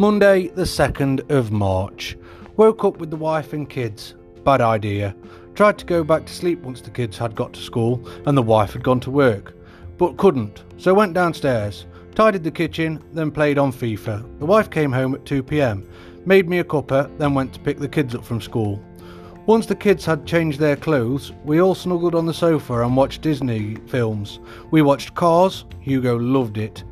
Monday, the 2nd of March. Woke up with the wife and kids. Bad idea. Tried to go back to sleep once the kids had got to school and the wife had gone to work, but couldn't, so went downstairs, tidied the kitchen, then played on FIFA. The wife came home at 2 pm, made me a cuppa, then went to pick the kids up from school. Once the kids had changed their clothes, we all snuggled on the sofa and watched Disney films. We watched Cars, Hugo loved it.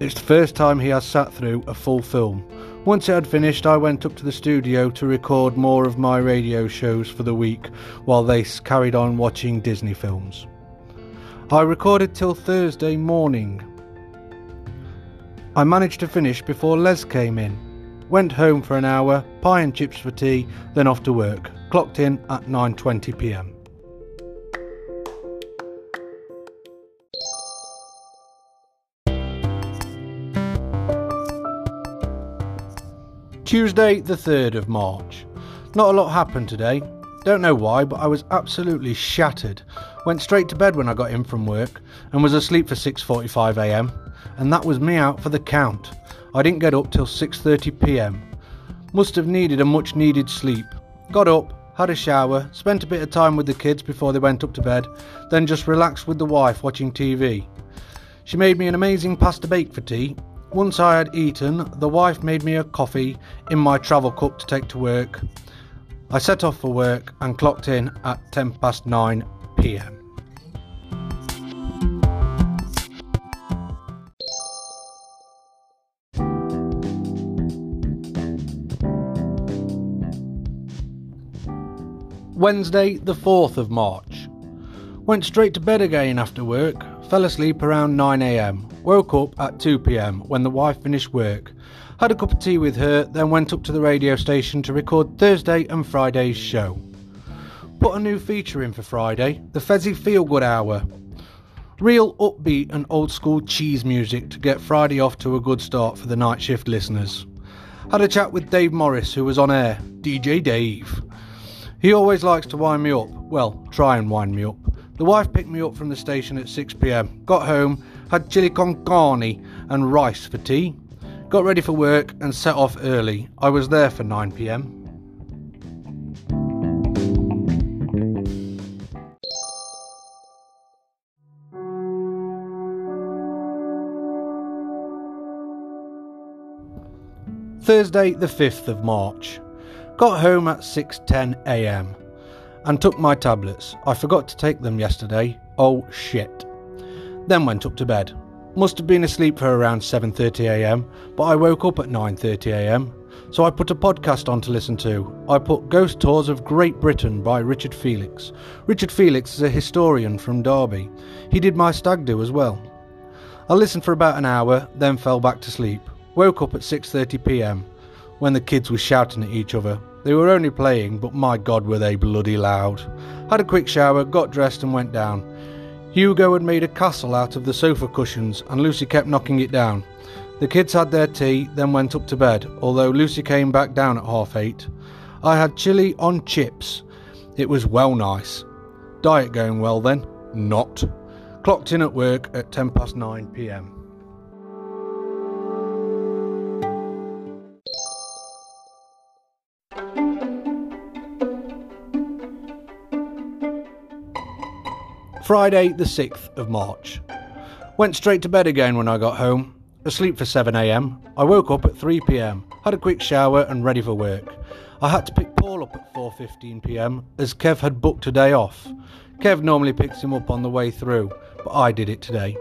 It's the first time he has sat through a full film. Once it had finished, I went up to the studio to record more of my radio shows for the week while they carried on watching Disney films. I recorded till Thursday morning. I managed to finish before Les came in. Went home for an hour, pie and chips for tea, then off to work. Clocked in at 9:20 p.m. Tuesday, the 3rd of March. Not a lot happened today. Don't know why, but I was absolutely shattered. Went straight to bed when I got in from work and was asleep for 6:45 a.m. and that was me out for the count. I didn't get up till 6:30 p.m. Must have needed a much needed sleep. Got up, had a shower, spent a bit of time with the kids before they went up to bed, then just relaxed with the wife watching TV. She made me an amazing pasta bake for tea. Once I had eaten, the wife made me a coffee in my travel cup to take to work. I set off for work and clocked in at 10 past 9 pm. Wednesday, the 4th of March. Went straight to bed again after work, fell asleep around 9am, woke up at 2pm when the wife finished work, had a cup of tea with her, then went up to the radio station to record Thursday and Friday's show. Put a new feature in for Friday, the Fezzy Feel Good Hour. Real upbeat and old school cheese music to get Friday off to a good start for the night shift listeners. Had a chat with Dave Morris, who was on air, DJ Dave. He always likes to wind me up. Well, try and wind me up. The wife picked me up from the station at 6pm, got home, had chili con carne and rice for tea, got ready for work and set off early. I was there for 9pm. Thursday, the 5th of March. Got home at 6:10 a.m. and took my tablets. I forgot to take them yesterday. Oh shit. Then went up to bed. Must have been asleep for around 7:30 a.m., but I woke up at 9:30 a.m. So I put a podcast on to listen to. I put Ghost Tours of Great Britain by Richard Felix. Richard Felix is a historian from Derby. He did my stag do as well. I listened for about an hour, then fell back to sleep. Woke up at 6:30 p.m. when the kids were shouting at each other. They were only playing, but my god were they bloody loud. Had a quick shower, got dressed and went down. Hugo had made a castle out of the sofa cushions and Lucy kept knocking it down. The kids had their tea, then went up to bed, although Lucy came back down at half eight. I had chili on chips. It was well nice. Diet going well then? Not. Clocked in at work at 10 past 9 pm. Friday, the 6th of March. Went straight to bed again when I got home. Asleep for 7am. I woke up at 3pm, had a quick shower and ready for work. I had to pick Paul up at 4.15pm as Kev had booked a day off. Kev normally picks him up on the way through, but I did it today.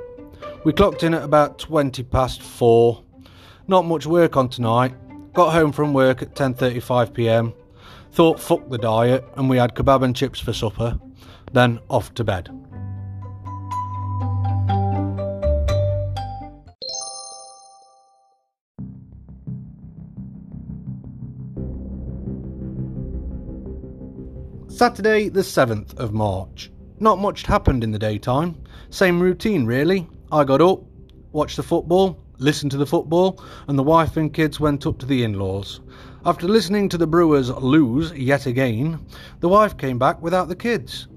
We clocked in at about 20 past 4. Not much work on tonight. Got home from work at 10.35pm. Thought fuck the diet and we had kebab and chips for supper. Then off to bed. Saturday, the 7th of March. Not much happened in the daytime. Same routine, really. I got up, watched the football, listened to the football, and the wife and kids went up to the in laws. After listening to the Brewers lose yet again, the wife came back without the kids.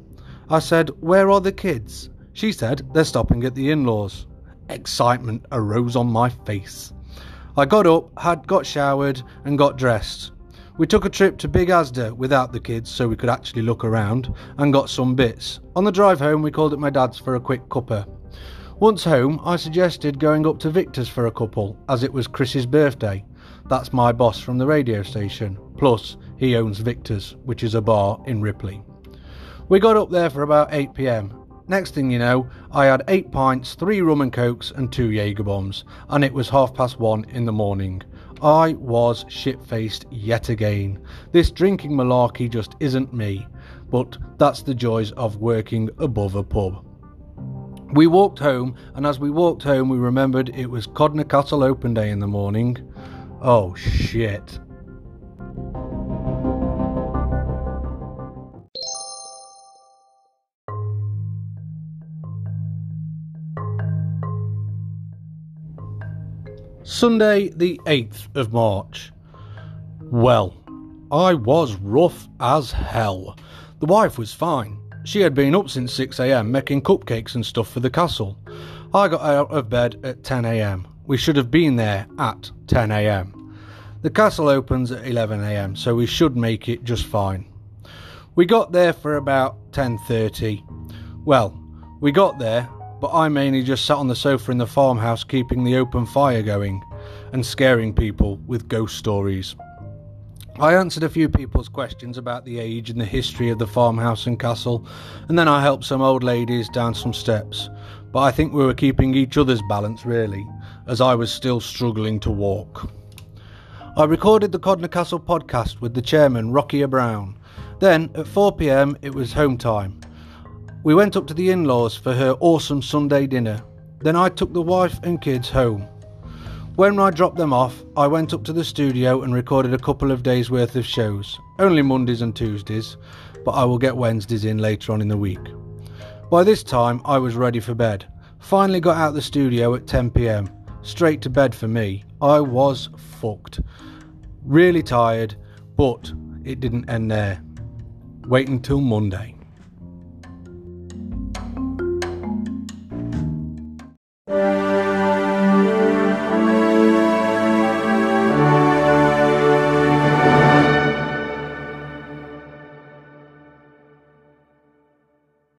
I said, Where are the kids? She said, They're stopping at the in laws. Excitement arose on my face. I got up, had got showered, and got dressed. We took a trip to Big Asda without the kids so we could actually look around and got some bits. On the drive home, we called at my dad's for a quick cuppa. Once home, I suggested going up to Victor's for a couple, as it was Chris's birthday. That's my boss from the radio station. Plus, he owns Victor's, which is a bar in Ripley. We got up there for about 8 pm. Next thing you know, I had 8 pints, 3 rum and cokes, and 2 Jaeger bombs, and it was half past 1 in the morning. I was shit faced yet again. This drinking malarkey just isn't me, but that's the joys of working above a pub. We walked home, and as we walked home, we remembered it was Codnor Castle Open Day in the morning. Oh shit. Sunday, the 8th of March. Well, I was rough as hell. The wife was fine. She had been up since 6am making cupcakes and stuff for the castle. I got out of bed at 10am. We should have been there at 10am. The castle opens at 11am, so we should make it just fine. We got there for about 10:30. Well, we got there but I mainly just sat on the sofa in the farmhouse keeping the open fire going and scaring people with ghost stories. I answered a few people's questions about the age and the history of the farmhouse and castle, and then I helped some old ladies down some steps. But I think we were keeping each other's balance really, as I was still struggling to walk. I recorded the Codnor Castle podcast with the chairman, Rocky Brown. Then, at 4pm, it was home time. We went up to the in laws for her awesome Sunday dinner. Then I took the wife and kids home. When I dropped them off, I went up to the studio and recorded a couple of days' worth of shows. Only Mondays and Tuesdays, but I will get Wednesdays in later on in the week. By this time, I was ready for bed. Finally got out the studio at 10 pm. Straight to bed for me. I was fucked. Really tired, but it didn't end there. Wait until Monday.